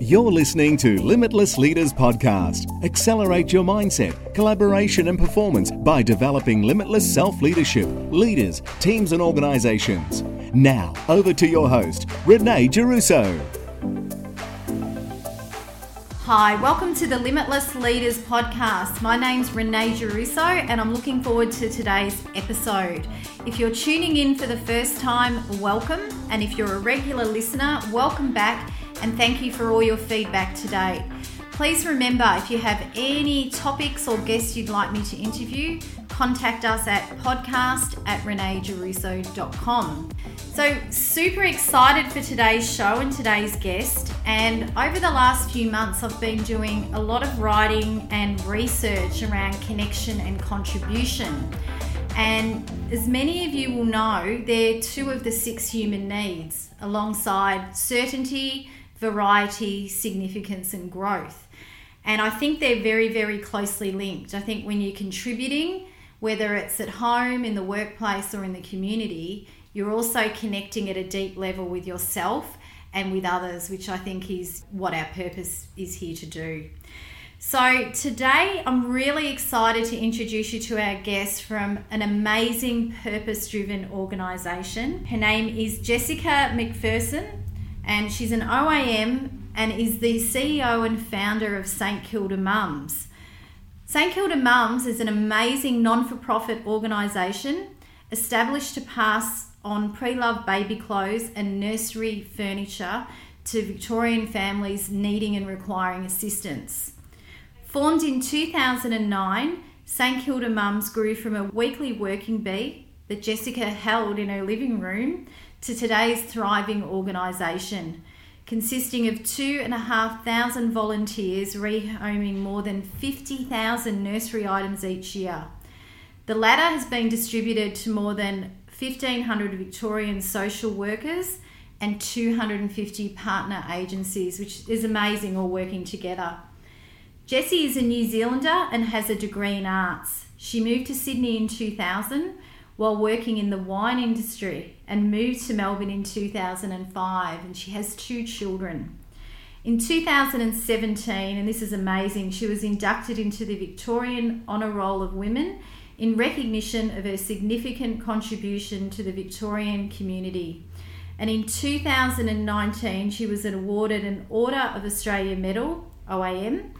You're listening to Limitless Leaders Podcast. Accelerate your mindset, collaboration, and performance by developing limitless self leadership, leaders, teams, and organizations. Now, over to your host, Renee Geruso. Hi, welcome to the Limitless Leaders Podcast. My name's Renee Geruso, and I'm looking forward to today's episode. If you're tuning in for the first time, welcome. And if you're a regular listener, welcome back and thank you for all your feedback today. Please remember if you have any topics or guests you'd like me to interview, contact us at podcast at reneegeruso.com. So, super excited for today's show and today's guest. And over the last few months, I've been doing a lot of writing and research around connection and contribution. And as many of you will know, they're two of the six human needs alongside certainty, variety, significance, and growth. And I think they're very, very closely linked. I think when you're contributing, whether it's at home, in the workplace, or in the community, you're also connecting at a deep level with yourself and with others, which I think is what our purpose is here to do. So, today I'm really excited to introduce you to our guest from an amazing purpose driven organisation. Her name is Jessica McPherson, and she's an OAM and is the CEO and founder of St Kilda Mums. St Kilda Mums is an amazing non for profit organisation established to pass on pre loved baby clothes and nursery furniture to Victorian families needing and requiring assistance. Formed in 2009, St Kilda Mums grew from a weekly working bee that Jessica held in her living room to today's thriving organisation, consisting of two and a half thousand volunteers rehoming more than 50,000 nursery items each year. The latter has been distributed to more than 1,500 Victorian social workers and 250 partner agencies, which is amazing, all working together. Jessie is a New Zealander and has a degree in arts. She moved to Sydney in 2000 while working in the wine industry and moved to Melbourne in 2005 and she has two children. In 2017, and this is amazing, she was inducted into the Victorian Honour Roll of Women in recognition of her significant contribution to the Victorian community. And in 2019, she was awarded an Order of Australia Medal, OAM,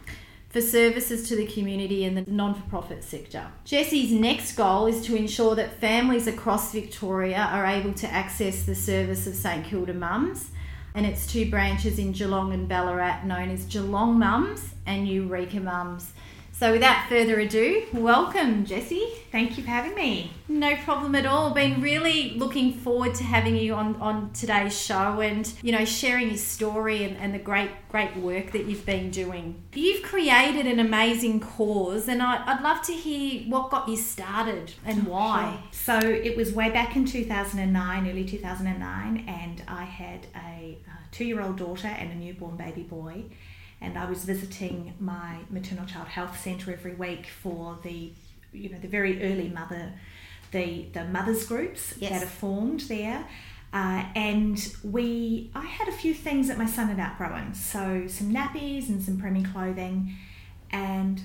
for services to the community and the non for profit sector. Jessie's next goal is to ensure that families across Victoria are able to access the service of St Kilda Mums and its two branches in Geelong and Ballarat, known as Geelong Mums and Eureka Mums. So, without further ado, welcome, Jesse. Thank you for having me. No problem at all. Been really looking forward to having you on, on today's show and, you know, sharing your story and, and the great, great work that you've been doing. You've created an amazing cause, and I, would love to hear what got you started and oh, why. Sure. So, it was way back in 2009, early 2009, and I had a two year old daughter and a newborn baby boy and I was visiting my maternal child health centre every week for the, you know, the very early mother, the the mothers groups yes. that are formed there. Uh, and we, I had a few things that my son had outgrown, so some nappies and some preemie clothing, and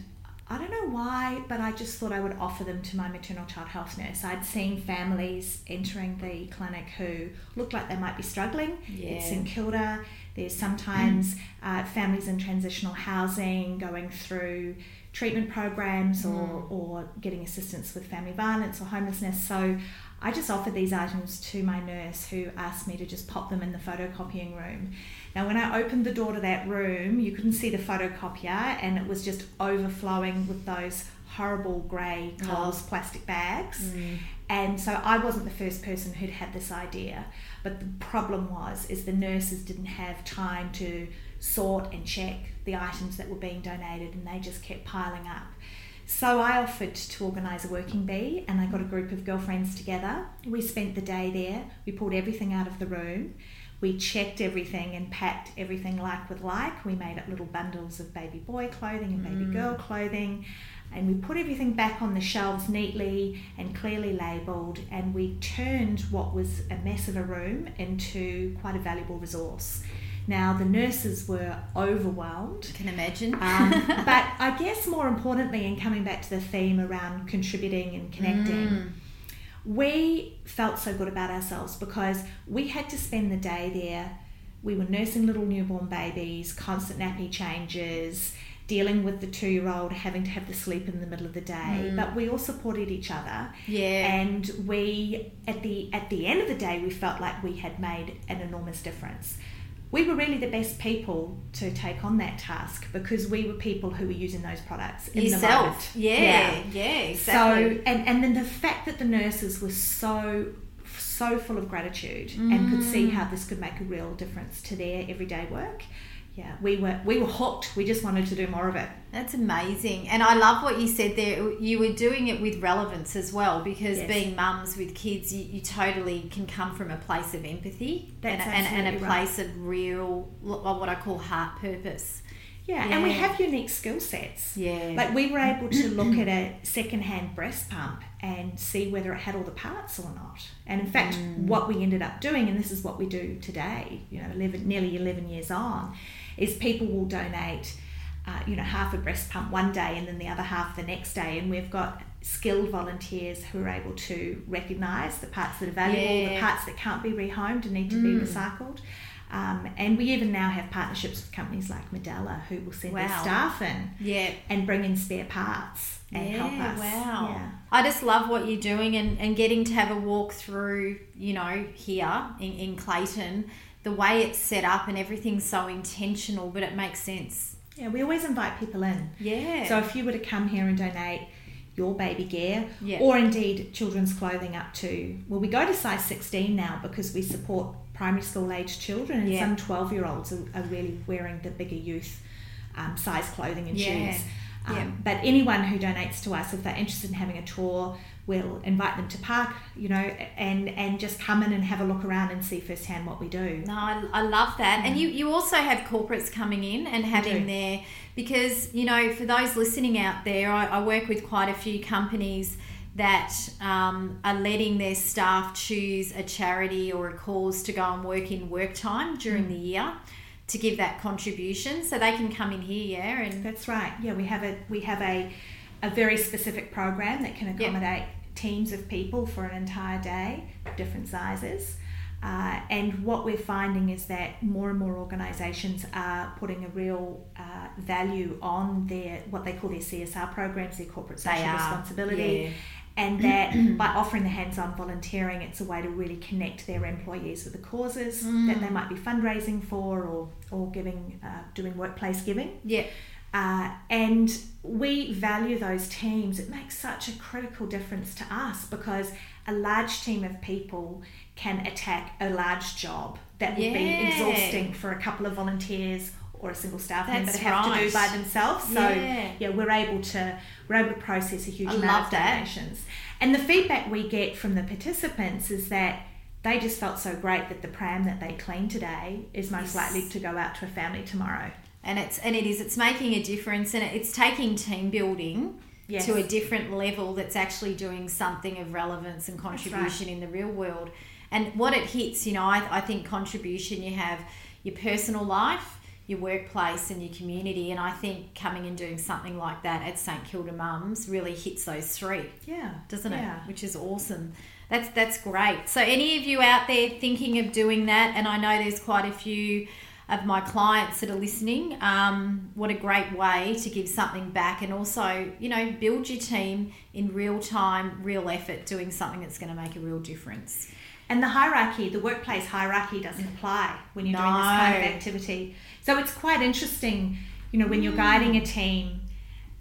I don't know why, but I just thought I would offer them to my maternal child health nurse. I'd seen families entering the clinic who looked like they might be struggling. Yeah. It's in Kilda. There's sometimes uh, families in transitional housing going through treatment programs or, mm. or getting assistance with family violence or homelessness. So I just offered these items to my nurse who asked me to just pop them in the photocopying room. Now, when I opened the door to that room, you couldn't see the photocopier and it was just overflowing with those horrible grey Coles oh. plastic bags. Mm. And so I wasn't the first person who'd had this idea. But the problem was is the nurses didn't have time to sort and check the items that were being donated and they just kept piling up. So I offered to organise a working bee and I got a group of girlfriends together. We spent the day there. We pulled everything out of the room. We checked everything and packed everything like with like. We made up little bundles of baby boy clothing and baby mm. girl clothing and we put everything back on the shelves neatly and clearly labelled and we turned what was a mess of a room into quite a valuable resource. Now, the nurses were overwhelmed. I can imagine. Um, but I guess more importantly, and coming back to the theme around contributing and connecting, Mm. We felt so good about ourselves because we had to spend the day there. We were nursing little newborn babies, constant nappy changes, dealing with the two year old having to have the sleep in the middle of the day. Mm. But we all supported each other. Yeah. And we at the at the end of the day we felt like we had made an enormous difference. We were really the best people to take on that task because we were people who were using those products in the moment. Yourself. Yeah. Yeah. exactly. So and and then the fact that the nurses were so so full of gratitude and could see Mm. how this could make a real difference to their everyday work. Yeah, we were we were hooked. We just wanted to do more of it. That's amazing. And I love what you said there. You were doing it with relevance as well because Yes. being mums with kids, you, you totally can come from a place of empathy and, and, and a right. place of real, what I call heart purpose. Yeah, and we have unique skill sets. Yeah. Like we were able to look at a second-hand breast pump and see whether it had all the parts or not. And in fact, Mm. what we ended up doing, and this is what we do today, you know, 11, nearly 11 years on, is people will donate, uh, you know, half a breast pump one day and then the other half the next day. And we've got skilled volunteers who are able to recognise the parts that are valuable, the parts that can't be rehomed and need to be Mm. recycled. Um, and we even now have partnerships with companies like Medela who will send their staff in Yeah. and bring in spare parts and yeah, help us. Wow. Yeah. I just love what you're doing and, and getting to have a walk through, you know, here in, in Clayton, the way it's set up and everything's so intentional, but it makes sense. Yeah, we always invite people in. Yeah. So if you were to come here and donate your baby gear Yeah. or indeed children's clothing up to, well, we go to size 16 now because we support primary school age children and Yeah. some 12 year olds are, are really wearing the bigger youth um, size clothing and Yeah. shoes. Um, Yeah. But anyone who donates to us, if they're interested in having a tour, we'll invite them to park, you know, and and just come in and have a look around and see firsthand what we do. No, I, I love that. And you, you also have corporates coming in and having their, because, you know, for those listening out there, I, I work with quite a few companies that um, are letting their staff choose a charity or a cause to go and work in work time during the year to give that contribution so they can come in here, yeah, and That's right. Yeah, we have a we have a a very specific program that can accommodate teams of people for an entire day, different sizes. Uh, and what we're finding is that more and more organisations are putting a real uh, value on their what they call their CSR programs, their corporate social responsibility, yeah. and that by offering the hands-on volunteering, it's a way to really connect their employees with the causes that they might be fundraising for or or giving uh, doing workplace giving. yeah, Uh, and we value those teams. It makes such a critical difference to us because a large team of people can attack a large job that would be exhausting for a couple of volunteers or a single staff member to have to do by themselves. So Yeah. yeah, we're able to we're able to process a huge I amount of that. donations. And the feedback we get from the participants is that they just felt so great that the pram that they cleaned today is most Yes. likely to go out to a family tomorrow. And it's and it is it's making a difference and it's taking team building Yes. to a different level that's actually doing something of relevance and contribution in the real world and what it hits you know I, I think contribution you have your personal life your workplace and your community and i think coming and doing something like that at st kilda mums really hits those three Yeah. doesn't yeah. it? Which is awesome. That's that's great. So any of you out there thinking of doing that, and I know there's quite a few of my clients that are listening. Um, what a great way to give something back, and also you know build your team in real time, real effort, doing something that's going to make a real difference. And the hierarchy, the workplace hierarchy doesn't apply when you're doing this kind of activity. So it's quite interesting, you know, when you're guiding a team,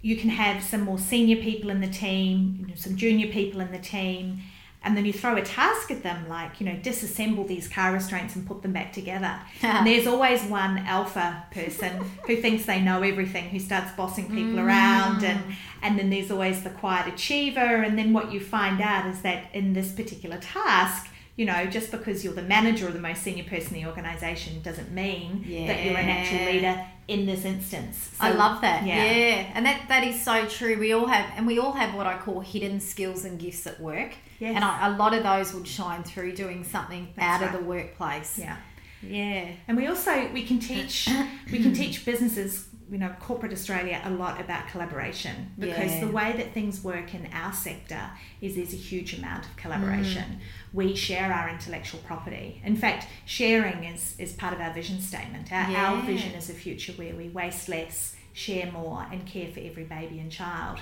you can have some more senior people in the team, you know, some junior people in the team, and then you throw a task at them like, you know, disassemble these car restraints and put them back together. and there's always one alpha person who thinks they know everything, who starts bossing people mm. around and and then there's always the quiet achiever and then what you find out is that in this particular task you know, just because you're the manager or the most senior person in the organisation doesn't mean that you're an actual Yeah. leader in this instance. I love that. yeah. Yeah. and that that is so true. We all have, and we all have what I call hidden skills and gifts at work. Yes. And I, a lot of those would shine through doing something That's out of the workplace. Yeah. Yeah. And we also we can teach we can teach businesses, you know, corporate Australia a lot about collaboration because Yeah. the way that things work in our sector is there's a huge amount of collaboration. Mm. We share our intellectual property. In fact, sharing is is part of our vision statement. Our, our vision is a future where we waste less, share more, and care for every baby and child.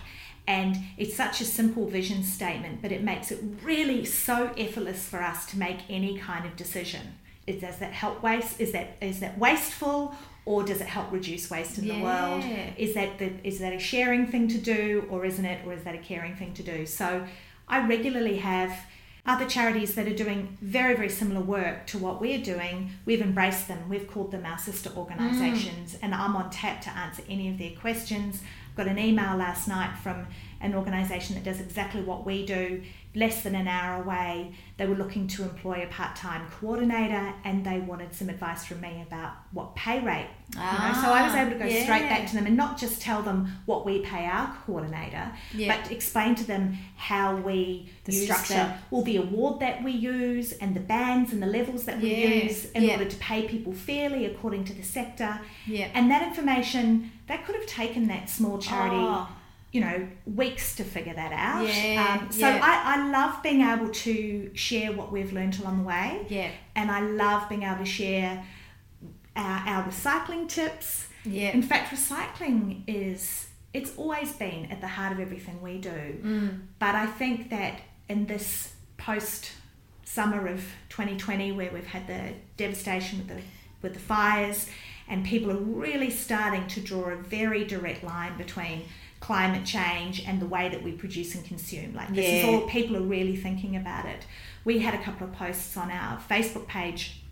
And it's such a simple vision statement, but it makes it really so effortless for us to make any kind of decision. Is, does that help waste? Is that is that wasteful, or does it help reduce waste in the world? Is that the, is that a sharing thing to do, or isn't it, or is that a caring thing to do? So, I regularly have other charities that are doing very very similar work to what we're doing. We've embraced them. We've called them our sister organisations, mm. and I'm on tap to answer any of their questions. Got an email last night from an organisation that does exactly what we do, less than an hour away. They were looking to employ a part time coordinator and they wanted some advice from me about what pay rate. you know. So I was ah, able to go straight back to them and not just tell them what we pay our coordinator, Yeah. but explain to them how we The use structure. well, the award that we use and the bands and the levels that we Yeah, use in yeah. order to pay people fairly according to the sector. Yeah. And that information, that could have taken that small charity, Oh. You know, weeks to figure that out. Yeah, Um, so yeah. I, I love being able to share what we've learned along the way. Yeah. And I love being able to share our, our recycling tips. Yeah. In fact, recycling is, it's always been at the heart of everything we do. Mm. But I think that in this post summer of 2020, where we've had the devastation with the with the fires, and people are really starting to draw a very direct line between climate change and the way that we produce and consume. Like this is all people are really thinking about it. We had a couple of posts on our Facebook page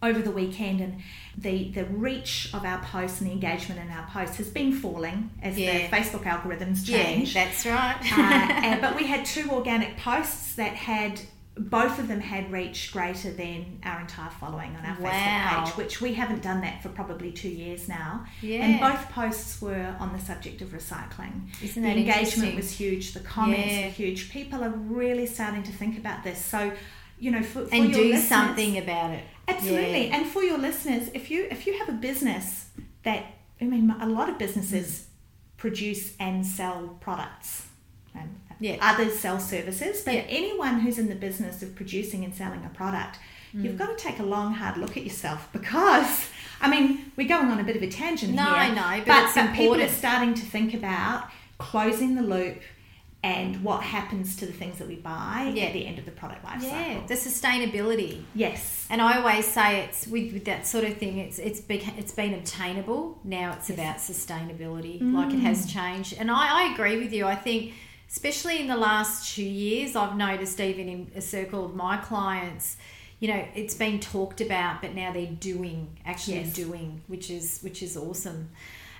over the weekend and the the reach of our posts and the engagement in our posts has been falling as Yeah. the Facebook algorithms change. Yeah, that's right. Uh, and, but we had two organic posts that had both of them had reached greater than our entire following on our Wow. Facebook page, which we haven't done that for probably two years now. Yeah. And both posts were on the subject of recycling. Isn't the that engagement was huge, the comments Yeah. were huge. People are really starting to think about this. So, you know, for, for and do something about it. Absolutely. Yeah. And for your listeners, if you if you have a business that I mean a lot of businesses produce and sell products. And Yeah. others sell services, but Yeah. anyone who's in the business of producing and selling a product, Mm. you've got to take a long, hard look at yourself because, I mean, we're going on a bit of a tangent No, here. I know, but but, it's but people are starting to think about closing the loop and what happens to the things that we buy Yeah. at the end of the product life Yeah, cycle. the sustainability. Yes. And I always say it's with, with that sort of thing. It's it's beca- it's been obtainable. Now it's about sustainability. Like it has changed. And I, I agree with you. I think, especially in the last two years, I've noticed even in a circle of my clients, you know, it's been talked about, but now they're doing, actually Yes. doing, which is which is awesome.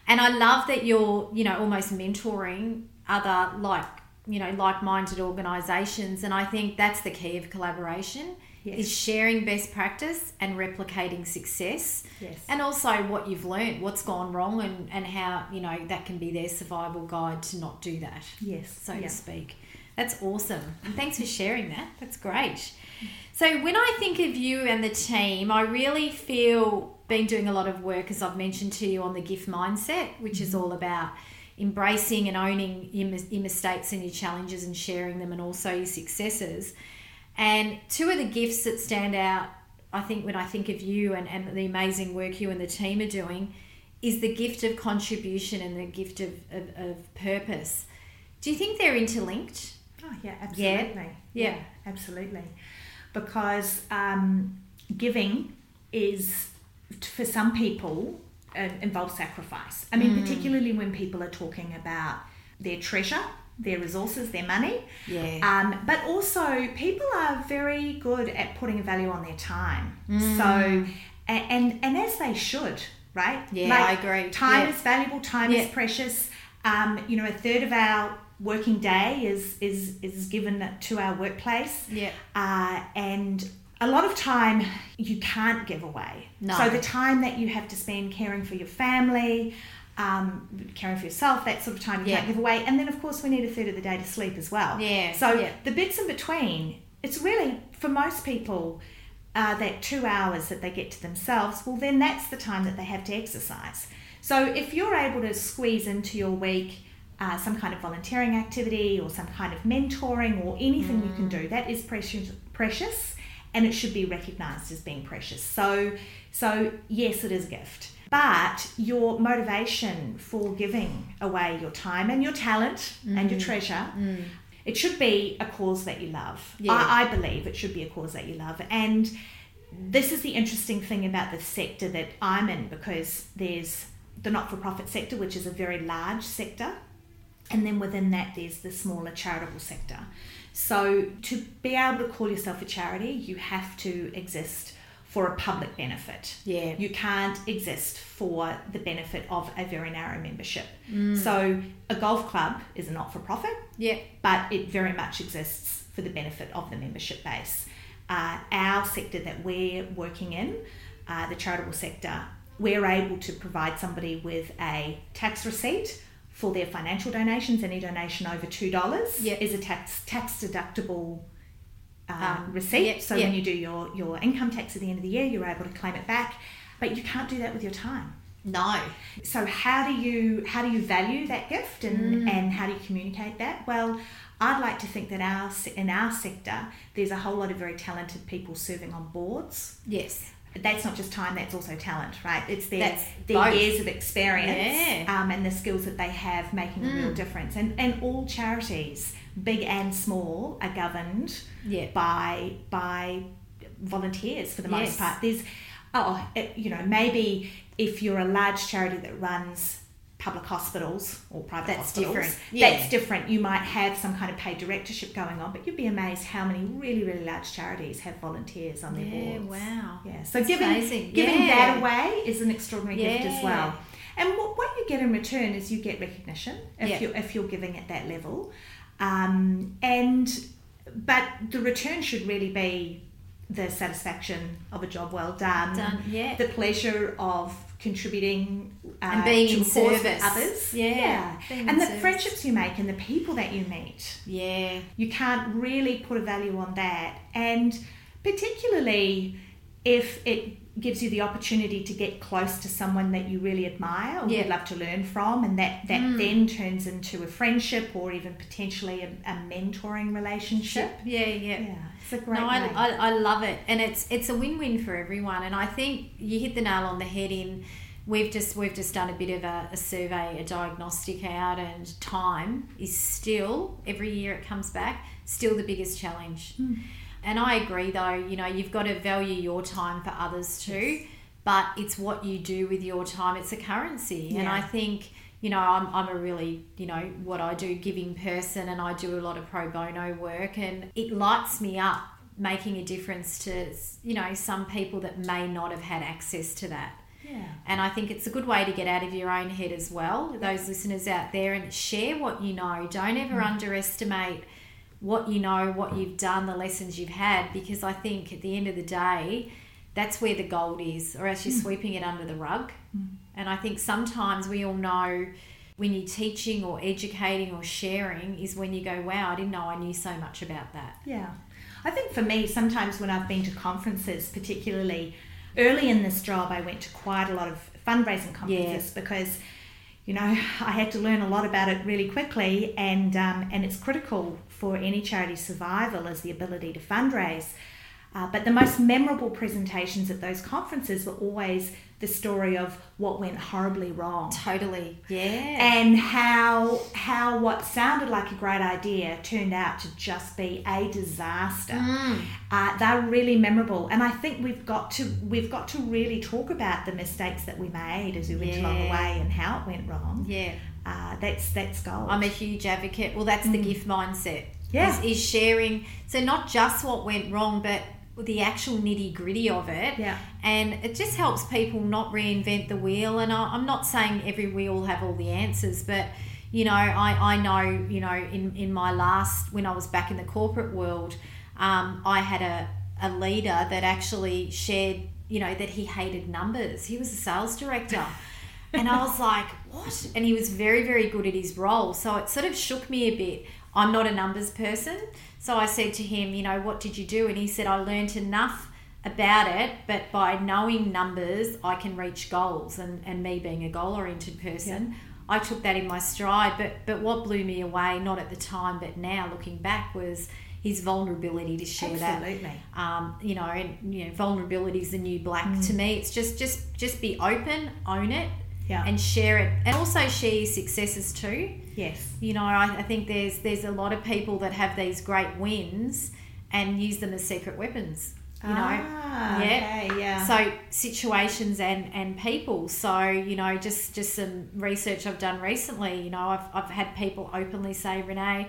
And I love that you're, you know, almost mentoring other like you know like-minded organizations and i think that's the key of collaboration Yes. is sharing best practice and replicating success Yes. and also what you've learned what's gone wrong and, and how you know that can be their survival guide to not do that Yes. so yeah. to speak that's awesome and thanks for sharing that that's great so when i think of you and the team i really feel been doing a lot of work as i've mentioned to you on the gift mindset which is mm-hmm. all about embracing and owning your, your mistakes and your challenges and sharing them and also your successes and two of the gifts that stand out i think when i think of you and, and the amazing work you and the team are doing is the gift of contribution and the gift of, of, of purpose do you think they're interlinked Oh yeah, absolutely. Yeah. absolutely. Because um, giving is for some people uh, involves sacrifice. I mean, particularly when people are talking about their treasure, their resources, their money. Yeah. Um, but also, people are very good at putting a value on their time. So, a- and and as they should, right? Yeah, I agree. Time Yeah. is valuable. Time Yeah. is precious. Um, you know, a third of our working day is is is given to our workplace. Yeah. Uh, and a lot of time you can't give away. No. So the time that you have to spend caring for your family, um, caring for yourself, that sort of time you Yeah. can't give away. And then of course we need a third of the day to sleep as well. Yeah, So yeah. the bits in between, it's really for most people uh, that two hours that they get to themselves, well, then that's the time that they have to exercise. So if you're able to squeeze into your week uh, some kind of volunteering activity or some kind of mentoring or anything mm. you can do, that is precious, precious, and it should be recognised as being precious. So, so yes, it is a gift. But your motivation for giving away your time and your talent mm. and your mm. treasure mm it should be a cause that you love. Yeah. I, I believe it should be a cause that you love. And this is the interesting thing about the sector that I'm in because there's the not for profit sector, which is a very large sector. And then within that, there's the smaller charitable sector. So, to be able to call yourself a charity, you have to exist for a public benefit. Yeah. You can't exist for the benefit of a very narrow membership. Mm. So a golf club is a not for profit. Yeah. But it very much exists for the benefit of the membership base. Uh, our sector that we're working in, uh, the charitable sector, we're able to provide somebody with a tax receipt for their financial donations. Any donation over two dollars is a tax tax deductible um, um, receipt. Yep, so yep. when you do your, your income tax at the end of the year, you're able to claim it back. But you can't do that with your time. No. So how do you how do you value that gift and, mm. and how do you communicate that? Well, I'd like to think that our in our sector there's a whole lot of very talented people serving on boards. Yes. That's not just time; that's also talent, right? It's their their years of experience yeah. um, and the skills that they have making mm. a real mm. difference. And and all charities big and small, are governed yeah. by by volunteers for the most yes. part. There's oh, it, you know, maybe if you're a large charity that runs public hospitals or private that's hospitals, different. Yeah. that's different. You might have some kind of paid directorship going on, but you'd be amazed how many really, really large charities have volunteers on their yeah, boards. Wow. Yeah. So that's giving amazing. giving yeah. that away is an extraordinary yeah. gift as well. And what, what you get in return is you get recognition if yeah. you if you're giving at that level. Um, and but the return should really be the satisfaction of a job well done, done yeah. the pleasure of contributing uh, and being in service others yeah, yeah. and the service. friendships you make and the people that you meet yeah you can't really put a value on that and particularly if it gives you the opportunity to get close to someone that you really admire or yeah. would love to learn from and that that mm. then turns into a friendship or even potentially a, a mentoring relationship. Yeah yeah. Yeah it's a great no, I, I, I, love it. And it's it's a win-win for everyone. And I think you hit the nail on the head in we've just we've just done a bit of a, a survey a diagnostic out and time is still every year it comes back still the biggest challenge. Mm and I agree, though, you know, you've got to value your time for others too, yes. but it's what you do with your time, it's a currency. Yeah. And I think, you know, I'm, I'm a really, you know, what I do giving person and I do a lot of pro bono work and it lights me up making a difference to, you know, some people that may not have had access to that. Yeah. And I think it's a good way to get out of your own head as well, those listeners out there, and share what you know. Don't ever mm. underestimate what you know, what you've done, the lessons you've had, because I think at the end of the day, that's where the gold is, or else you're mm. sweeping it under the rug. Mm. And I think sometimes we all know when you're teaching or educating or sharing is when you go, wow, I didn't know I knew so much about that. Yeah. I think for me, sometimes when I've been to conferences, particularly early in this job, I went to quite a lot of fundraising conferences yeah. because you know, I had to learn a lot about it really quickly, and um, and it's critical for any charity survival is the ability to fundraise. Uh, but the most memorable presentations at those conferences were always the story of what went horribly wrong. Totally, yeah. And how how what sounded like a great idea turned out to just be a disaster. Mm. Uh, they're really memorable, and I think we've got to we've got to really talk about the mistakes that we made as we went yeah. along the way and how it went wrong. Yeah, uh, that's that's gold. I'm a huge advocate. Well, that's mm. the gift mindset. Yeah, is, is sharing. So not just what went wrong, but the actual nitty gritty of it. Yeah. And it just helps people not reinvent the wheel. And I, I'm not saying every wheel have all the answers, but you know, I, I know, you know, in, in my last, when I was back in the corporate world, um, I had a, a leader that actually shared, you know, that he hated numbers. He was a sales director. and I was like, what? And he was very, very good at his role. So it sort of shook me a bit. I'm not a numbers person. So I said to him, you know, what did you do? And he said, I learned enough about it, but by knowing numbers, I can reach goals. And, and me being a goal oriented person, I took that in my stride. But, but what blew me away, not at the time, but now looking back, was his vulnerability to share Absolutely. that. Um, you know, and you know, vulnerability is the new black Mm. to me. It's just just just be open, own it, Yeah. and share it, and also share your successes too. yes. You know, I, I think there's there's a lot of people that have these great wins and use them as secret weapons. You know, Ah, yeah. okay, yeah. So situations and and people. So you know, just just some research I've done recently. You know, I've I've had people openly say, Renee,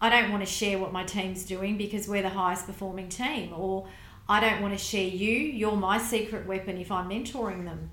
I don't want to share what my team's doing because we're the highest performing team, or I don't want to share you. You're my secret weapon if I'm mentoring them.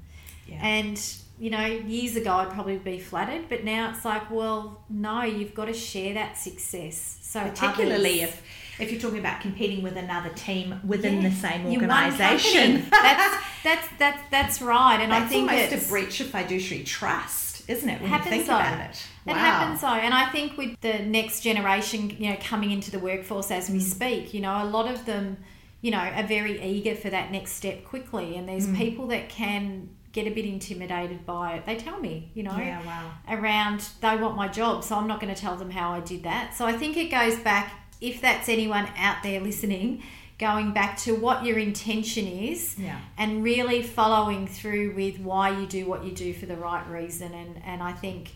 Yeah. And you know, years ago I'd probably be flattered, but now it's like, well, no, you've got to share that success. So particularly others- if if you're talking about competing with another team within Yeah, the same organisation. that's that's that's that's right, and That's I think almost it's, a breach of fiduciary trust, isn't it? When happens you think so. about it. It happens so, and I think with the next generation, you know, coming into the workforce as Mm. we speak, you know, a lot of them, you know, are very eager for that next step quickly, and Mm. there's people that can get a bit intimidated by it. They tell me, you know, Yeah, wow. around they want my job, so I'm not going to tell them how I did that. So I think it goes back, if that's anyone out there listening, going back to what your intention is Yeah. and really following through with why you do what you do for the right reason. And, and I think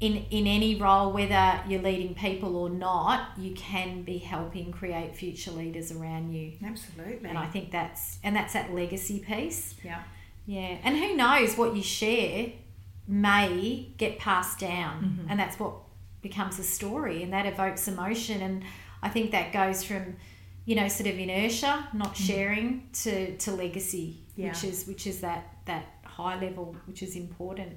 in, in any role, whether you're leading people or not, you can be helping create future leaders around you. Absolutely. And I think that's and that's that legacy piece. yeah. Yeah, and who knows what you share may get passed down, mm-hmm. and that's what becomes a story, and that evokes emotion. And I think that goes from, you know, sort of inertia, not mm-hmm. sharing, to to legacy, which is which is that that high level, which is important.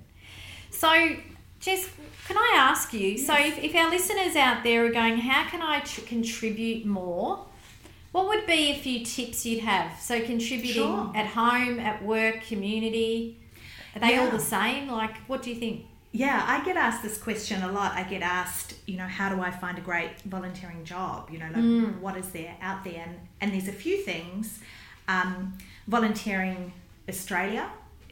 So. Jess, can I ask you? So, if, if our listeners out there are going, how can I tr- contribute more? What would be a few tips you'd have? So contributing Sure. at home, at work, community. Are they all the same? Like, what do you think? Yeah, I get asked this question a lot. I get asked, you know, how do I find a great volunteering job? You know, like Mm. what is there out there? And, and there's a few things. Um, Volunteering Australia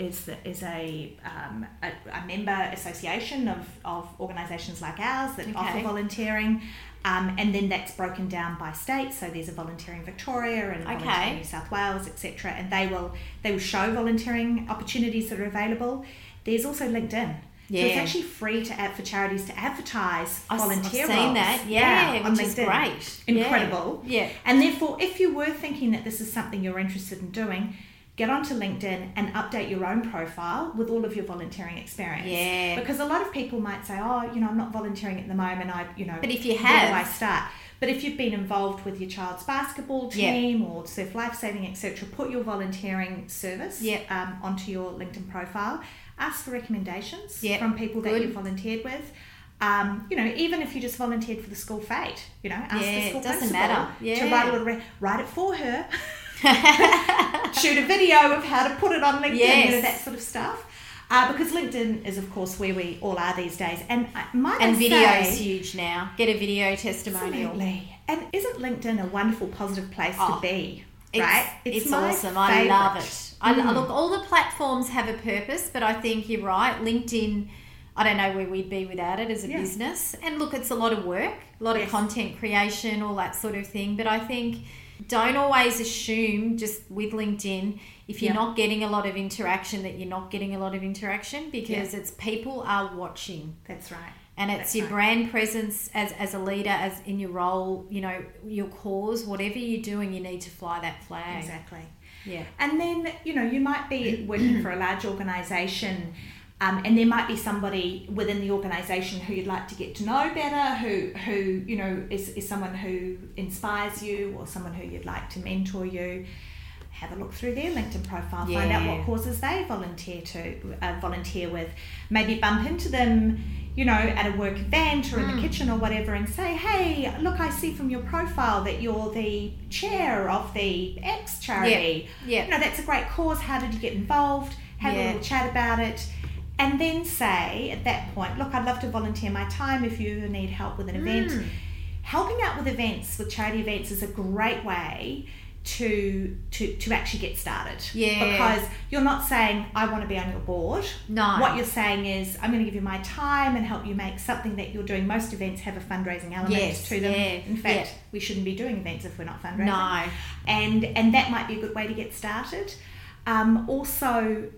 is is a, um, a a member association of, of organisations like ours that offer volunteering. Um, and then that's broken down by state. So there's a volunteering Victoria and Okay. volunteering New South Wales, etc. And they will they will show volunteering opportunities that are available. There's also LinkedIn. Yeah. So it's actually free to ad for charities to advertise I've- I've volunteer seen roles. that. Yeah, on which is great. Yeah. Incredible. Yeah. And therefore, if you were thinking that this is something you're interested in doing, get onto LinkedIn and update your own profile with all of your volunteering experience. Yeah. Because a lot of people might say, "Oh, you know, I'm not volunteering at the moment. I, you know, But if you have, where do I start?" But if you've been involved with your child's basketball Yeah. team or surf lifesaving, etc., put your volunteering service Yeah. um, onto your LinkedIn profile. Ask for recommendations Yeah. from people that you've volunteered with. Um, you know, even if you just volunteered for the school fete, you know, ask Yeah, the school it doesn't matter. to write a little, re- write it for her, shoot a video of how to put it on LinkedIn, you know, that sort of stuff. Uh, because LinkedIn is, of course, where we all are these days. And uh, might And video is huge now. Get a video testimonial. Absolutely. And isn't LinkedIn a wonderful, positive place Oh, to be? It's, right? it's, my awesome. I love it. I, Mm. Look, all the platforms have a purpose, but I think you're right. LinkedIn, I don't know where we'd be without it as a Yeah. business. And look, it's a lot of work, a lot Yes. of content creation, all that sort of thing. But I think don't always assume just with LinkedIn if you're Yeah. not getting a lot of interaction that you're not getting a lot of interaction because it's people are watching That's right. and it's That's your right. brand presence as, as a leader as in your role you know your cause whatever you're doing you need to fly that flag Exactly. yeah And then, you know, you might be working for a large organisation um, and there might be somebody within the organisation who you'd like to get to know better, who, who you know, is, is someone who inspires you or someone who you'd like to mentor you. Have a look through their LinkedIn profile, find out what causes they volunteer to uh, volunteer with. Maybe bump into them, you know, at a work event or in Hmm. the kitchen or whatever, and say, "Hey, look, I see from your profile that you're the chair of the X charity. Yeah. You know, that's a great cause. How did you get involved? Have Yeah. a little chat about it. And then say at that point, look, I'd love to volunteer my time if you need help with an event. Mm. Helping out with events, with charity events, is a great way to to to actually get started. Yeah. Because you're not saying I want to be on your board. No. What you're saying is I'm going to give you my time and help you make something that you're doing. Most events have a fundraising element Yes, to them. yeah, In fact, yeah. we shouldn't be doing events if we're not fundraising. No. And and that might be a good way to get started. Um, also,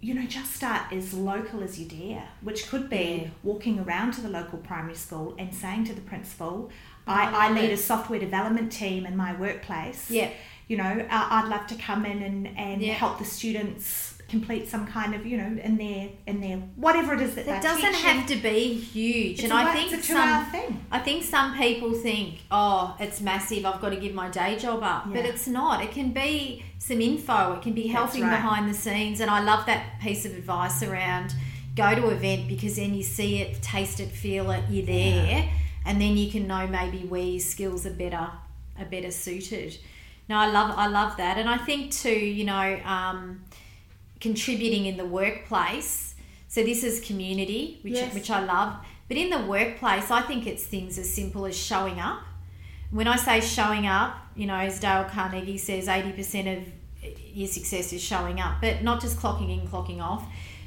you know, just start as local as you dare, which could be Yeah. walking around to the local primary school and saying to the principal, I I, I lead a software development team in my workplace. Yeah. You know, I'd love to come in and, and Yeah. help the students complete some kind of, you know, in their in their whatever it is that It doesn't teaching. have to be huge, It's and a I think some. thing. I think some people think, oh, it's massive. I've got to give my day job up, but it's not. It can be some info. It can be helping right. behind the scenes, and I love that piece of advice around go to event because then you see it, taste it, feel it. You're there, and then you can know maybe where your skills are better, are better suited. No, I love, I love that, and I think too, you know. Um, contributing in the workplace. So this is community, which Yes. which I love. But in the workplace, I think it's things as simple as showing up. When I say showing up, you know, as Dale Carnegie says, eighty percent of your success is showing up, but not just clocking in, clocking off,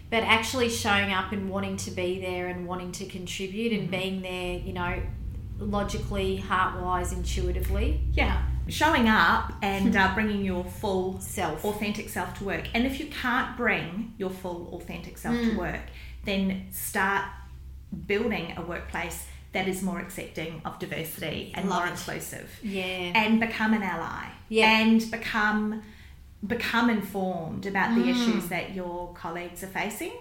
but actually showing up and wanting to be there and wanting to contribute and mm-hmm. being there, you know, logically, heart wise, intuitively. Yeah, showing up and uh, bringing your full Self. authentic self to work. And if you can't bring your full authentic self Mm. to work, then start building a workplace that is more accepting of diversity and Love more it. inclusive. Yeah. And become an ally. Yeah. And become become informed about Mm. the issues that your colleagues are facing.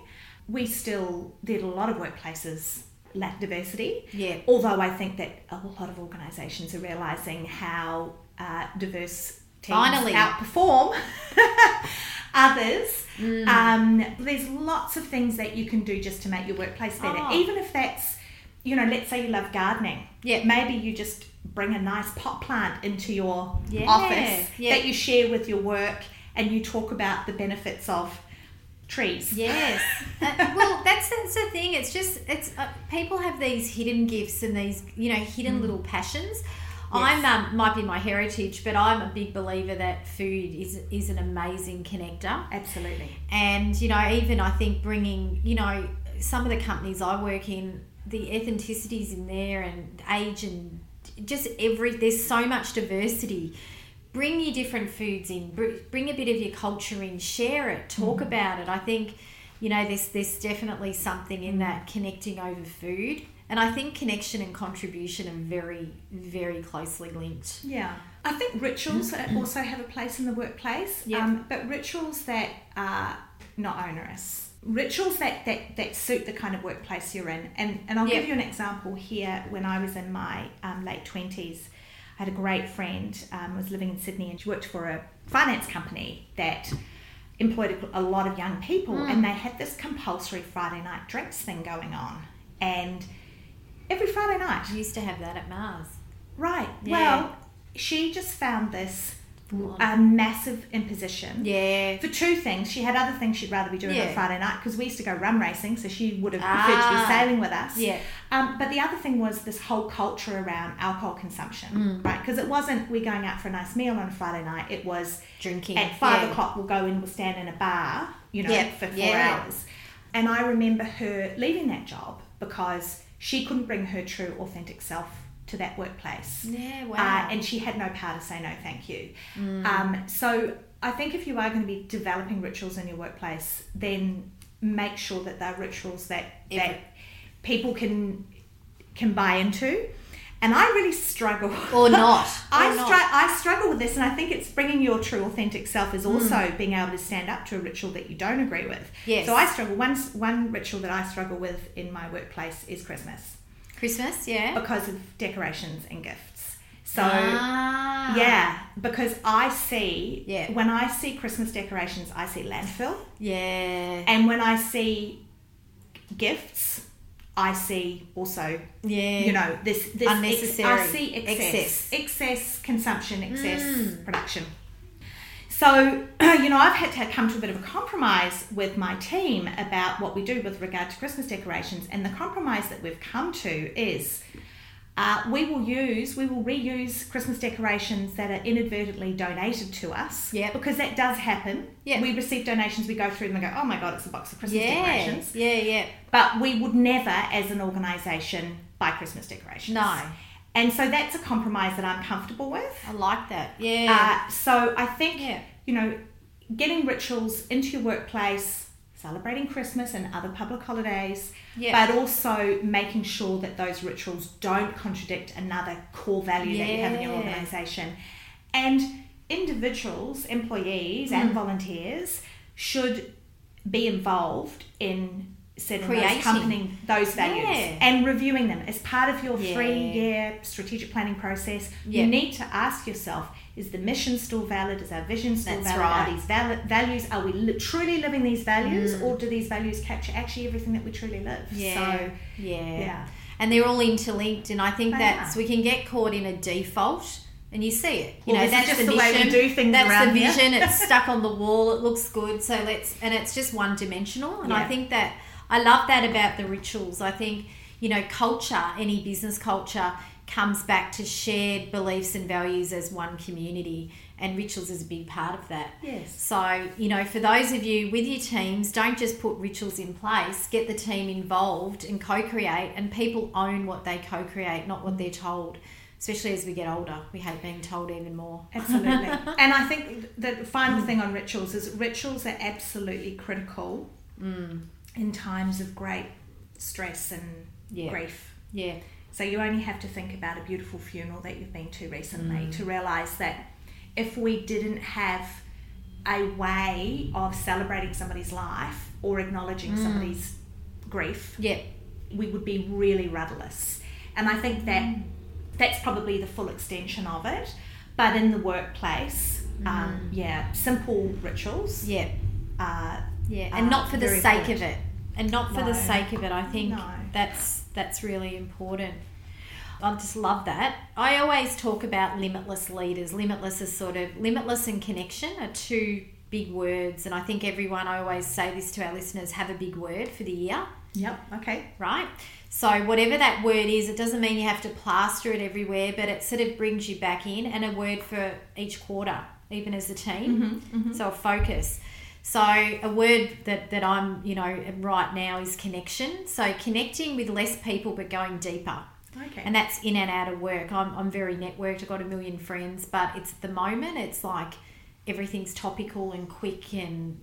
We still are a lot of workplaces lack diversity. Yeah. Although I think that a lot of organisations are realising how uh, diverse teams Finally. outperform others. Mm. Um, there's lots of things that you can do just to make your workplace better. Oh. Even if that's, you know, let's say you love gardening. Yeah. Maybe you just bring a nice pot plant into your Yeah, office yeah. that you share with your work and you talk about the benefits of trees. Yes. Uh, well, that's that's the thing. It's just it's uh, people have these hidden gifts and these you know hidden little passions. I'm um, might be my heritage, but I'm a big believer that food is is an amazing connector. Absolutely. And you know, even I think bringing you know some of the companies I work in, the ethnicities in there and age and just every there's so much diversity. Bring your different foods in. Bring a bit of your culture in. Share it. Talk about it. I think you know there's there's definitely something in that connecting over food. And I think connection and contribution are very, very closely linked. Yeah. I think rituals also have a place in the workplace, Yeah. um, but rituals that are not onerous. Rituals that, that, that suit the kind of workplace you're in. And, and I'll Yeah. give you an example here. When I was in my um, late 20s, I had a great friend, um, was living in Sydney, and she worked for a finance company that employed a, a lot of young people, and they had this compulsory Friday night drinks thing going on. And every Friday night, I used to have that at Mars. Right. Yeah. Well, she just found this a massive imposition. Yeah. For two things, she had other things she'd rather be doing on Friday night because we used to go rum racing, so she would have preferred to be Ah. sailing with us. Yeah. Um, but the other thing was this whole culture around alcohol consumption, Mm. right? Because it wasn't we're going out for a nice meal on a Friday night. It was Drinking. at five yeah. o'clock we'll go and we'll stand in a bar, you know, Yeah, for four yeah. hours. And I remember her leaving that job because she couldn't bring her true authentic self to that workplace. Yeah, wow. Uh, and she had no power to say no, thank you. Mm. Um, so I think if you are going to be developing rituals in your workplace, then make sure that they're rituals that that people can can buy into. And I really struggle. or not. I, Or not. str- I struggle with this, and I think it's bringing your true authentic self is also being able to stand up to a ritual that you don't agree with. Mm. Yes. So I struggle. One one ritual that I struggle with in my workplace is Christmas Christmas, yeah. because of decorations and gifts. So Ah. yeah, because I see Yeah. when I see Christmas decorations, I see landfill, Yeah. and when I see gifts, I see also Yeah. you know this this Unnecessary. I see excess, Excess. excess, consumption, excess Mm. production. So you know, I've had to come to a bit of a compromise with my team about what we do with regard to Christmas decorations, and the compromise that we've come to is. Uh, we will use, we will reuse Christmas decorations that are inadvertently donated to us. Yeah. Because that does happen. Yeah. We receive donations, we go through them and go, oh my God, it's a box of Christmas Yeah, decorations. yeah, yeah. But we would never, as an organisation, buy Christmas decorations. No. And so that's a compromise that I'm comfortable with. I like that. Yeah. Uh, so I think, Yeah. you know, getting rituals into your workplace, celebrating Christmas and other public holidays, Yeah. but also making sure that those rituals don't contradict another core value that you have in your organisation. And individuals, employees, and Mm. volunteers should be involved in setting Creating. those accompanying those values Yeah. and reviewing them as part of your Yeah. three-year strategic planning process. Yeah. You need to ask yourself: Is the mission still valid? Is our vision still That's valid? right. Are these val- values? Are we li- truly living these values, Mm. or do these values capture actually everything that we truly live? Yeah. So, yeah. yeah. And they're all interlinked, and I think They that's are. we can get caught in a default, and you see it. You Well, know, that's just the the way we do things That's the vision. it's stuck on the wall. It looks good, so let's. And it's just one dimensional. And I think that I love that about the rituals. I think you know, culture, any business culture, comes back to shared beliefs and values as one community, and rituals is a big part of that. Yes. So, you know, for those of you with your teams, don't just put rituals in place, get the team involved and co create, and people own what they co create, not what they're told. Especially as we get older, we hate being told even more. Absolutely. and I think the final thing on rituals is rituals are absolutely critical Mm, in times of great stress and Yeah. grief. yeah, So you only have to think about a beautiful funeral that you've been to recently Mm. to realize that if we didn't have a way of celebrating somebody's life or acknowledging Mm. somebody's grief, yeah, we would be really rudderless. And I think that Mm. that's probably the full extension of it. But in the workplace, um, yeah, simple rituals. Mm. yeah, Uh, yeah, and not for the sake important. of it, and not for No. the sake of it. I think No. that's that's really important. I just love that. I always talk about limitless leaders. Limitless is sort of limitless and connection are two big words, and I think everyone. I always say this to our listeners: have a big word for the year, yep. Okay. right? So whatever that word is, it doesn't mean you have to plaster it everywhere, but it sort of brings you back in, and a word for each quarter, even as a team. Mm-hmm, So a focus. So a word that, that I'm, you know, right now is connection. So connecting with less people but going deeper. Okay. And that's in and out of work. I'm, I'm very networked. I've got a million friends, but it's at the moment, it's like everything's topical and quick and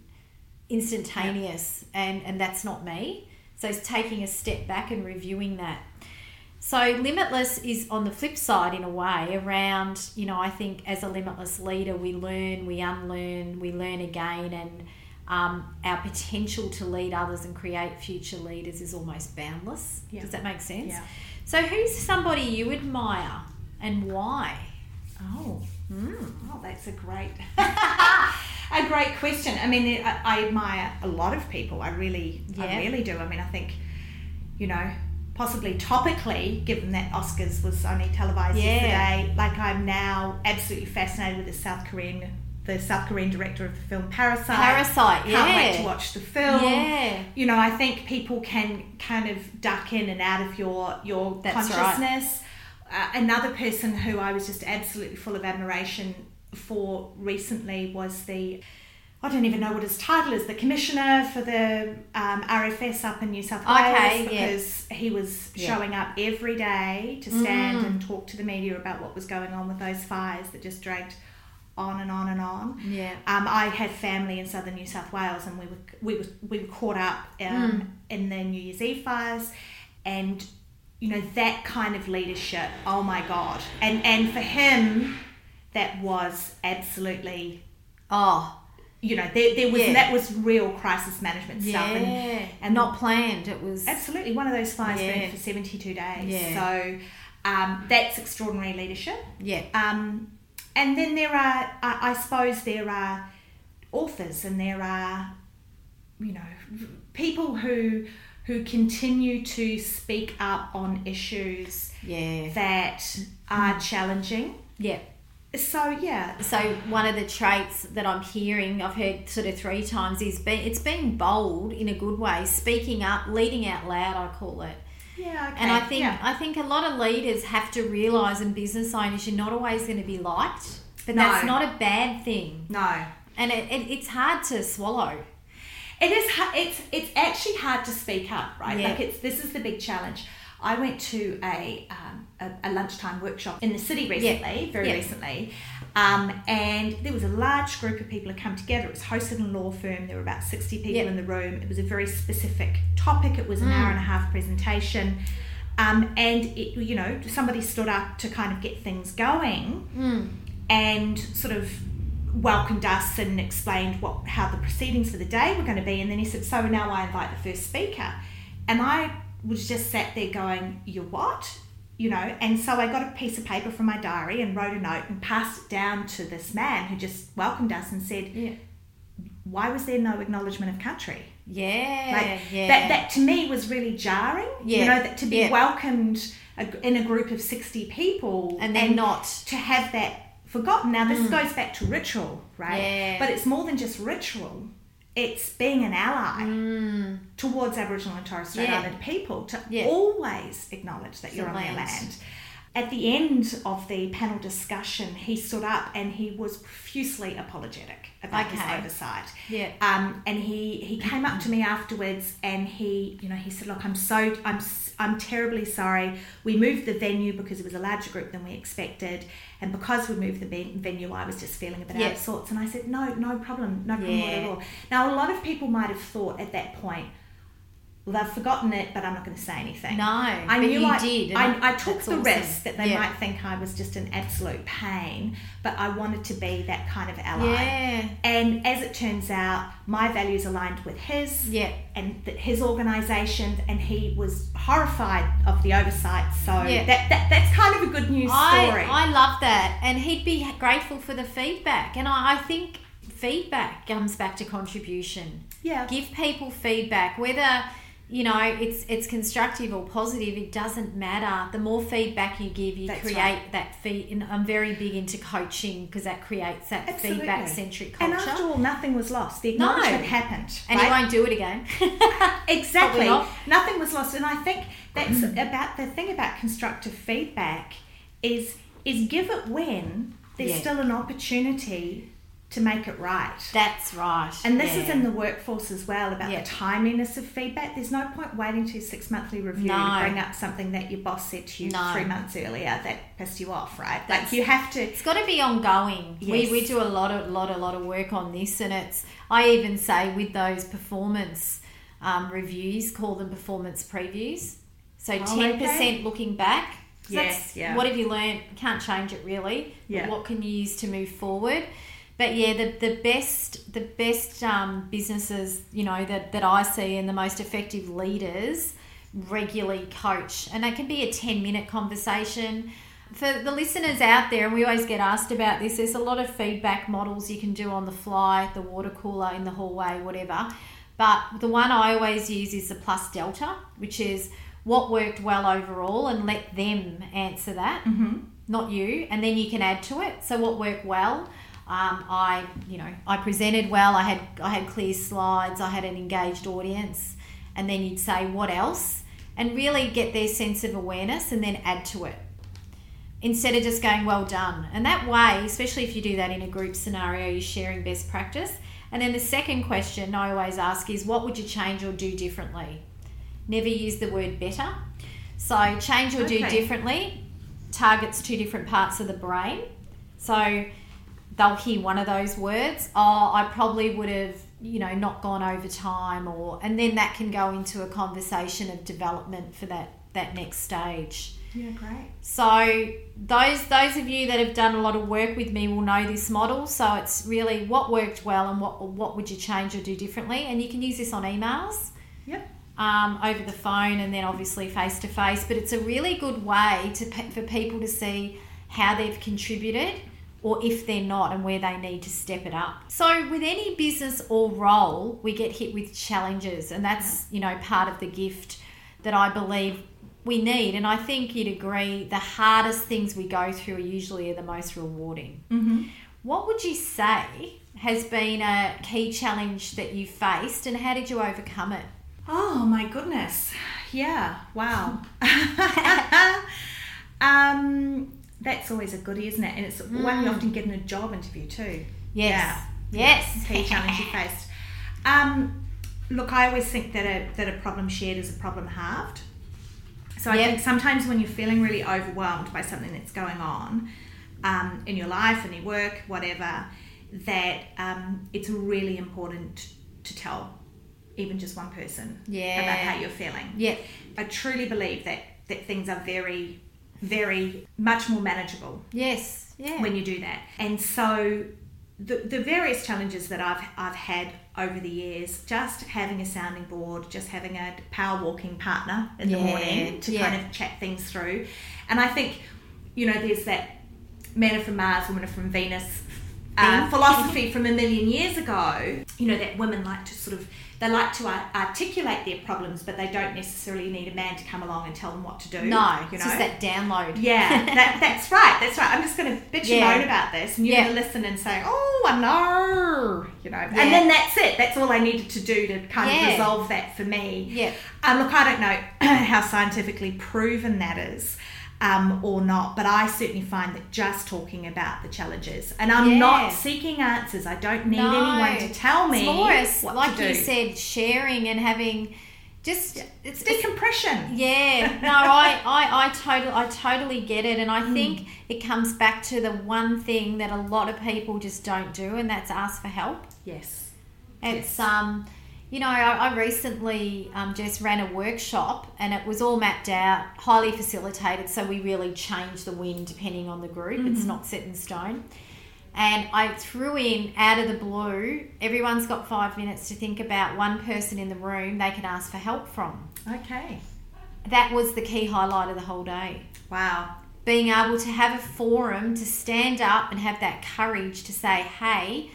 instantaneous. And, and that's not me. So it's taking a step back and reviewing that. So limitless is on the flip side in a way around, you know, I think as a limitless leader, we learn, we unlearn, we learn again, and um, our potential to lead others and create future leaders is almost boundless. Yeah. Does that make sense? Yeah. So who's somebody you admire and why? Oh. Mm. Oh, that's a great, a great question. I mean, I, I admire a lot of people. I really, Yeah. I really do. I mean, I think, you know, possibly topically, given that Oscars was only televised Yeah. yesterday, like I'm now absolutely fascinated with the South Korean, the South Korean director of the film Parasite. Parasite, Can't yeah. wait to watch the film. Yeah. You know, I think people can kind of duck in and out of your your That's right. consciousness. Uh, another person who I was just absolutely full of admiration for recently was the I don't even know what his title is, the commissioner for the um, RFS up in New South Wales, Okay, yeah. because he was Yeah. showing up every day to stand Mm. and talk to the media about what was going on with those fires that just dragged on and on and on. Yeah. Um, I had family in southern New South Wales, and we were we were we were caught up um, Mm. in the New Year's Eve fires, and you know that kind of leadership. Oh my God! And and for him, that was absolutely Oh, you know there, there was Yeah. that was real crisis management stuff, and yeah. and not planned. It was. absolutely one of those fires Yeah. burned for seventy two days. Yeah. So um, that's extraordinary leadership. Yeah. Um, and then there are, I, I suppose, there are authors and there are, you know, people who who continue to speak up on issues Yeah. that are challenging. Yeah. So yeah, So one of the traits that I'm hearing, I've heard sort of three times, is be, it's being bold in a good way, speaking up, leading out loud. I call it. Yeah, okay. And I think yeah. I think a lot of leaders have to realise in business owners you're not always going to be liked, but that's not a bad thing. no. And it, it, it's hard to swallow. It is. It's it's actually hard to speak up, right? Yeah. Like it's this is the big challenge. I went to a um, a, a lunchtime workshop in the city recently, very Yeah. recently, um, and there was a large group of people who come together. It was hosted in a law firm. There were about sixty people Yeah. in the room. It was a very specific topic. It was an hour and a half presentation. Um, and it, you know, somebody stood up to kind of get things going, and sort of welcomed us and explained what how the proceedings for the day were going to be and then he said so now I invite the first speaker and I was just sat there going you what you know and so I got a piece of paper from my diary and wrote a note and passed it down to this man who just welcomed us and said Yeah. why was there no acknowledgement of country Yeah. like yeah. that that to me was really jarring you know that to be yeah. welcomed in a group of 60 people and then not. to have that forgotten. Now, this goes back to ritual, right? Mm. Yeah. But it's more than just ritual. It's being an ally towards Aboriginal and Torres Strait Mm. Yeah. Islander people to Yeah. always acknowledge that It's you're on their land. land. At the end of the panel discussion, he stood up and he was profusely apologetic about his oversight. Yeah. Um, and he, he came up to me afterwards and he, you know, he said, "Look, I'm so I'm I'm terribly sorry. We moved the venue because it was a larger group than we expected, and because we moved the venue, I was just feeling a bit out of sorts." And I said, "No, no problem, no problem Yeah. at all." Now, a lot of people might have thought at that point, "Well, they've forgotten it, but I'm not going to say anything." No, I knew you I did, I, I took the awesome. risk that they Yeah. might think I was just an absolute pain, but I wanted to be that kind of ally. Yeah. And as it turns out, my values aligned with his Yeah. and his organisation, and he was horrified of the oversight. So Yeah. that, that that's kind of a good news story. I, I love that. And he'd be grateful for the feedback. And I, I think feedback comes back to contribution. yeah. Give people feedback, whether you know it's it's constructive or positive. It doesn't matter. The more feedback you give, you That's create right. that feed. And I'm very big into coaching because that creates that Absolutely. feedback centric culture And after all, nothing was lost. The No. acknowledgement happened. and right? you won't do it again. Exactly. Not. Nothing was lost. And I think that's about the thing about constructive feedback is is give it when there's Yeah. still an opportunity to make it right. That's right. And this is in the workforce as well about Yeah. the timeliness of feedback. There's no point waiting to six monthly review No. to bring up something that your boss said to you No. three months earlier that pissed you off, right? like you have to. It's got to be ongoing. Yes. We, we do a lot of lot a lot of work on this, and it's I even say with those performance um, reviews, call them performance previews. So Oh, ten okay. percent looking back. 'Cause Yes, yeah. What have you learned? Can't change it really. but Yeah. what can you use to move forward? But yeah, the, the best the best um, businesses you know that, that I see and the most effective leaders regularly coach, and that can be a ten minute conversation. For the listeners out there, and we always get asked about this, there's a lot of feedback models you can do on the fly, the water cooler in the hallway, whatever. But the one I always use is the plus delta, which is what worked well overall, and let them answer that not you, and then you can add to it. So what worked well? Um, I, you know, I presented well. I had I had clear slides. I had an engaged audience, and then you'd say what else, and really get their sense of awareness, and then add to it instead of just going well done. And that way, especially if you do that in a group scenario, you're sharing best practice. And then the second question I always ask is, what would you change or do differently? Never use the word better. So change or do differently targets two different parts of the brain. So they'll hear one of those words. Oh, I probably would have, you know, not gone over time or and then that can go into a conversation of development for that that next stage. Yeah, great. So those those of you that have done a lot of work with me will know this model. So it's really what worked well and what what would you change or do differently. And you can use this on emails Yep. um, over the phone and then obviously face to face. But it's a really good way to for people to see how they've contributed or if they're not and where they need to step it up. So with any business or role, we get hit with challenges and that's, you know, part of the gift that I believe we need. And I think you'd agree the hardest things we go through are usually are the most rewarding. Mm-hmm. What would you say has been a key challenge that you faced and how did you overcome it? Oh my goodness. Yeah, wow. um, that's always a goodie, isn't it? And it's one you often get in a job interview too. Yes. Yeah. Yes. Key challenge you faced. Um, look, I always think that a that a problem shared is a problem halved. So I Yep. think sometimes when you're feeling really overwhelmed by something that's going on um, in your life and your work, whatever, that um, it's really important to tell even just one person Yeah. about how you're feeling. Yeah. I truly believe that that things are very, very much more manageable Yes. Yeah. when you do that. And so the, the various challenges that I've I've had over the years, just having a sounding board, just having a power walking partner in the morning to yeah. kind of chat things through. And I think, you know, there's that men are from Mars, women are from Venus uh, philosophy from a million years ago. You know, that women like to sort of they like to articulate their problems, but they don't necessarily need a man to come along and tell them what to do. no. you It's know. just that download. Yeah, that, that's right. That's right. I'm just going to bitch Yeah. and moan about this, and you're Yeah. going to listen and say, "Oh, I know," you know, Yeah. and then that's it. That's all I needed to do to kind of resolve that for me. Yeah. Um, look, I don't know how scientifically proven that is. Um, or not, but I certainly find that just talking about the challenges, and I'm Yeah. not seeking answers. I don't need No. anyone to tell me It's more like you said, sharing and having just it's, it's decompression. Yeah, no, I, I, I totally, I totally get it, and I Hmm. think it comes back to the one thing that a lot of people just don't do, and that's ask for help. Yes. It's um, you know, I, I recently um, just ran a workshop, and it was all mapped out, highly facilitated, so we really change the wind depending on the group. It's Mm-hmm. not set in stone. And I threw in out of the blue, everyone's got five minutes to think about one person in the room they can ask for help from. Okay. That was the key highlight of the whole day. Wow. Being able to have a forum to stand up and have that courage to say, hey,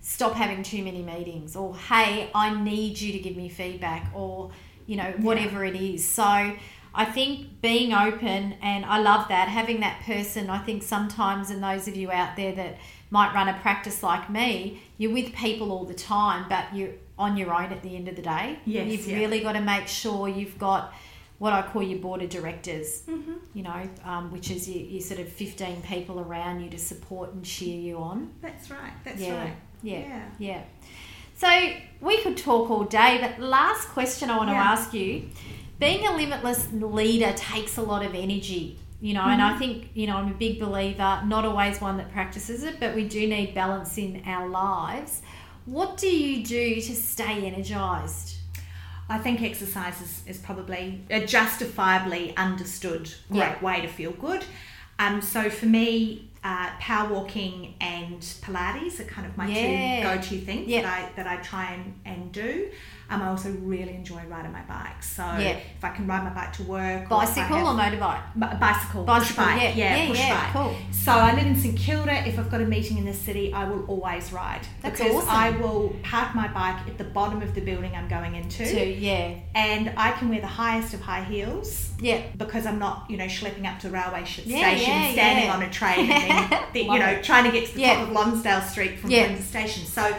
stop having too many meetings, or hey, I need you to give me feedback, or, you know, whatever it is. So I think being open, and I love that, having that person, I think sometimes, and those of you out there that might run a practice like me, you're with people all the time, but you're on your own at the end of the day. Yes, You've yeah. really got to make sure you've got what I call your board of directors, Mm-hmm. you know, um, which is your, your sort of 15 people around you to support and cheer you on. That's right. That's yeah. right. yeah. Yeah. Yeah. So we could talk all day, but last question I want to ask you being a limitless leader takes a lot of energy. You know, and Mm-hmm. I think, you know, I'm a big believer, not always one that practices it, but we do need balance in our lives. What do you do to stay energized? I think exercise is, is probably a justifiably understood great Yeah. way to feel good. Um, so for me, uh, power walking and Pilates are kind of my Yeah. two go-to things Yeah. that I that I try and, and do. Um, I also really enjoy riding my bike. So Yeah. if I can ride my bike to work, or Bicycle have- or motorbike? B- bicycle, Bicycle, push bike, yeah, yeah, yeah, push yeah, bike. cool. So I live in St Kilda. If I've got a meeting in the city, I will always ride That's because awesome. I will park my bike at the bottom of the building I'm going into, Two, yeah. and I can wear the highest of high heels Yeah. because I'm not, you know, schlepping up to railway station, standing on a train, and then, the, you know, trying to get to the top of Lonsdale Street from Yeah. Station. So,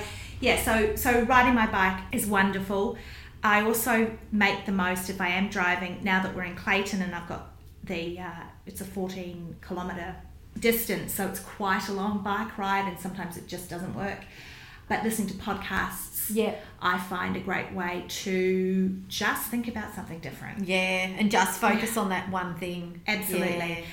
yeah, so so riding my bike is wonderful. I also make the most if I am driving. Now that we're in Clayton and I've got the, uh, it's a 14 kilometre distance, so it's quite a long bike ride, and sometimes it just doesn't work. But listening to podcasts, Yeah. I find a great way to just think about something different. Yeah. And just focus on that one thing. Absolutely.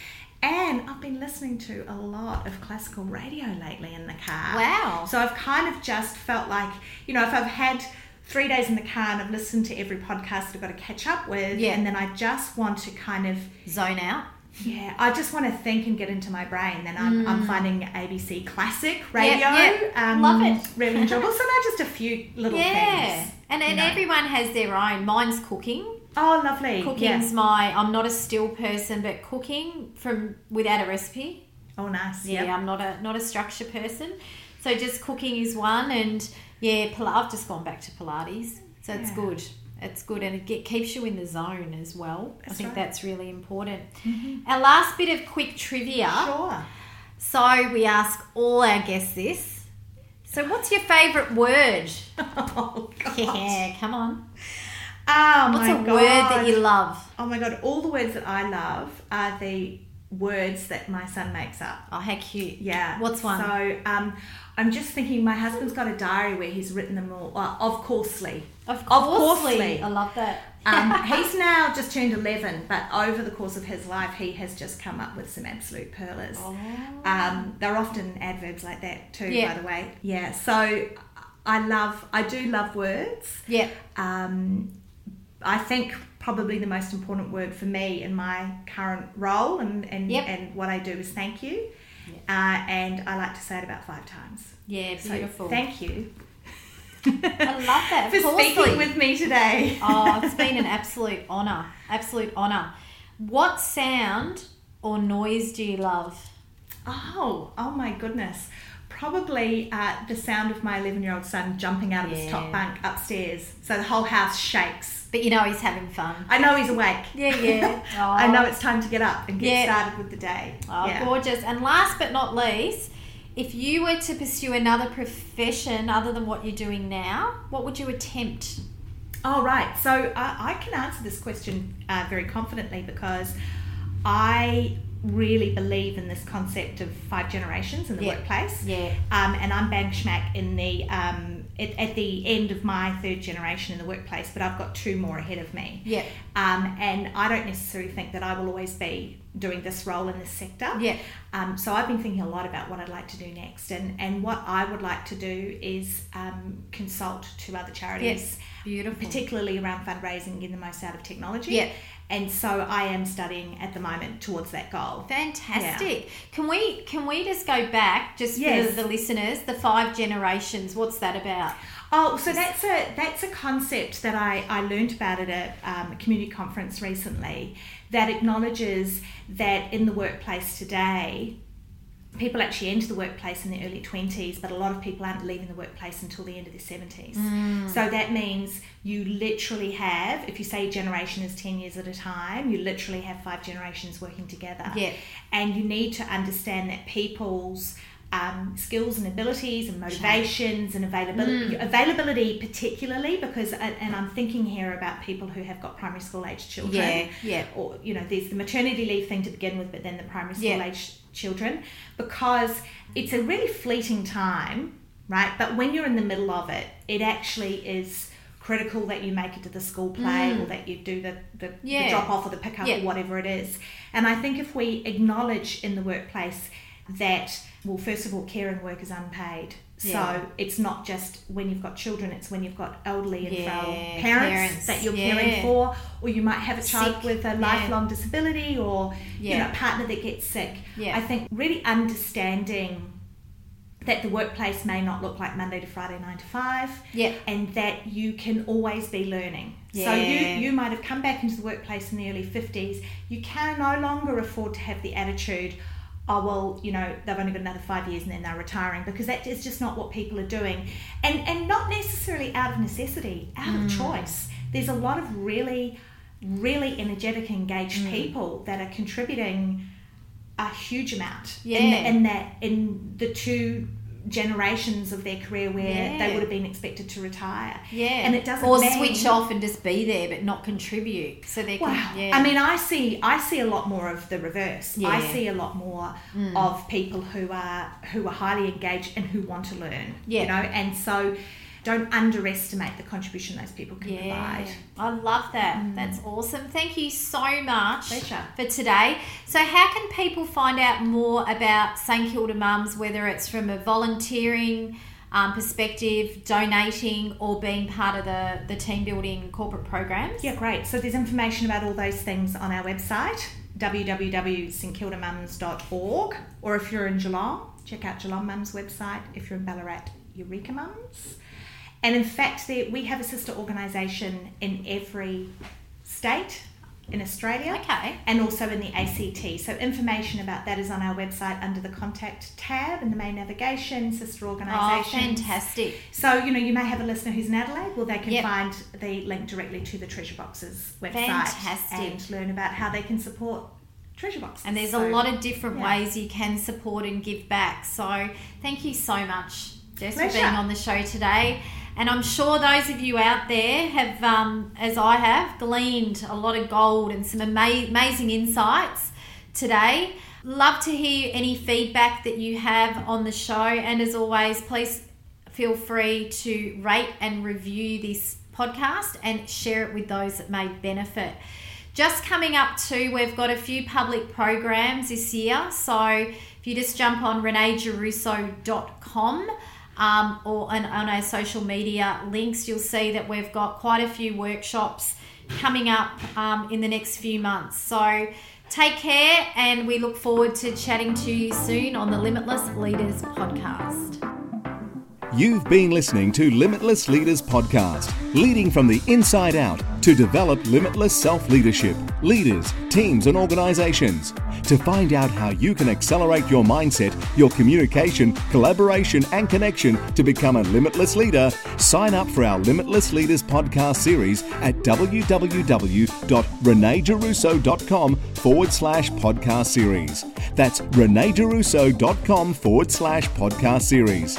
And I've been listening to a lot of classical radio lately in the car. Wow. So I've kind of just felt like, you know, if I've had three days in the car and I've listened to every podcast that I've got to catch up with, Yeah. and then I just want to kind of, Zone out. yeah, I just want to think and get into my brain. Then I'm, I'm finding ABC classic radio Mm. yeah. Um, Love it. really enjoyable. So not just a few little Yeah. things. And, you and know. everyone has their own. Mine's cooking. Oh, lovely. Cooking's Yeah. my. I'm not a still person, but cooking from without a recipe. Oh, nice. Yeah, Yep. I'm not a not a structure person. So just cooking is one, and yeah, I've just gone back to Pilates, so it's Yeah. good. It's good, and it get, keeps you in the zone as well. I think right. Mm-hmm. that's really important. Our last bit of quick trivia. Sure. So we ask all our guests this. So what's your favourite word? Oh, God. Yeah, come on. Oh What's my a god. word that you love? Oh my god, all the words that I love are the words that my son makes up. Oh, how cute. Yeah. What's one? So um, I'm just thinking my husband's got a diary where he's written them all. Uh, of coursely. Of Of course, coursely. I love that. Um, he's now just turned 11, but over the course of his life, he has just come up with some absolute pearlers. Um, they're often adverbs like that too, Yeah. by the way. Yeah. So I love, I do love words. Yeah. Um, I think probably the most important word for me in my current role and, and, Yep. and what I do is thank you. Yeah. Uh, and I like to say it about five times. Yeah, So beautiful. thank you I love that. for speaking with me today. oh, it's been an absolute honour. Absolute honour. What sound or noise do you love? Oh, oh my goodness. Probably uh, the sound of my 11 year old son jumping out of his top bunk upstairs. So the whole house shakes. But you know he's having fun. I know he's awake. Yeah, yeah. I know it's time to get up and get Yeah. started with the day. Oh, yeah. gorgeous. And last but not least, if you were to pursue another profession other than what you're doing now, what would you attempt? Oh, right. So uh, I can answer this question uh, very confidently because I really believe in this concept of five generations in the Yeah. workplace. Yeah. Um, and I'm bang schmack in the um, at, at the end of my third generation in the workplace, but I've got two more ahead of me. Yeah. Um, and I don't necessarily think that I will always be doing this role in this sector. Yeah. Um, so I've been thinking a lot about what I'd like to do next, and and what I would like to do is um, consult to other charities, Yes. Beautiful. particularly around fundraising, getting the most out of technology. Yeah. And so I am studying at the moment towards that goal. Fantastic. Can we can we just go back just Yes. for the listeners, the five generations? What's that about? Oh, so that's a that's a concept that I, I learned about at a um, community conference recently that acknowledges that in the workplace today, people actually enter the workplace in their early 20s, but a lot of people aren't leaving the workplace until the end of their 70s. So that means you literally have, if you say generation is 10 years at a time, you literally have five generations working together. Yeah. And you need to understand that people's um, skills and abilities and motivations and availability, Mm. availability particularly because, and and I'm thinking here about people who have got primary school age children Yeah, yeah. or you know there's the maternity leave thing to begin with but then the primary school Yeah. age children because it's a really fleeting time right but when you're in the middle of it it actually is critical that you make it to the school play or that you do the, the, Mm. Yeah. the drop off or the pick up Yeah. or whatever it is and i think if we acknowledge in the workplace that well first of all care and work is unpaid Yeah. so it's not just when you've got children it's when you've got elderly and frail parents, parents, that you're yeah. caring for or you might have a child Sick, with a yeah. lifelong disability or you know a partner that gets sick Yeah. i think really understanding that the workplace may not look like monday to friday 9 to 5 Yeah. and that you can always be learning so you you might have come back into the workplace in the early 50s you can no longer afford to have the attitude oh well you know they've only got another five years and then they're retiring because that is just not what people are doing and and not necessarily out of necessity out Mm. of choice there's a lot of really really energetic engaged Mm. people that are contributing a huge amount Yeah. in, in that in the two generations of their career where Yeah. they would have been expected to retire Yeah. and it doesn't or mean, switch off and just be there but not contribute. So they can Wow. yeah. I mean, I see, I see a lot more of the reverse. I Yeah. Mm. see a lot more of people who are who are highly engaged and who want to learn. Yeah. You know, and so don't underestimate the contribution those people can Yeah, provide. I love that. That's awesome. Thank you so much Pleasure. for today. So, how can people find out more about St Kilda Mums, whether it's from a volunteering um, perspective, donating, or being part of the, the team building corporate programs? Yeah, great. So there's information about all those things on our website, www.stkildamums.org, or if you're in Geelong, check out Geelong Mums website. If you're in Ballarat, Eureka Mums. And in fact, there, we have a sister organisation in every state in Australia. Okay. And also in the ACT. So information about that is on our website under the contact tab in the main navigation, sister organisation. Oh, fantastic. So, you know, you may have a listener who's in Adelaide. Well, they can Yep. find the link directly to the Treasure Boxes website Fantastic. and learn about how they can support Treasure Box. And there's So- a lot of different yeah. ways you can support and give back. So thank you so much, Jess, for being on the show today. And I'm sure those of you out there have, um, as I have, gleaned a lot of gold and some ama- amazing insights today. Love to hear any feedback that you have on the show. And as always, please feel free to rate and review this podcast and share it with those that may benefit. Just coming up too, we've got a few public programs this year. So if you just jump on reneegiarrusso.com um, or on, on our social media links, you'll see that we've got quite a few workshops coming up um, in the next few months. So take care, and we look forward to chatting to you soon on the Limitless Leaders podcast. You've been listening to Limitless Leaders Podcast, leading from the inside out to develop limitless self leadership, leaders, teams, and organizations. To find out how you can accelerate your mindset, your communication, collaboration, and connection to become a limitless leader, sign up for our Limitless Leaders podcast series at www.reneegiarrusso.com forward slash podcast series. That's reneegiarrusso.com forward slash podcast series.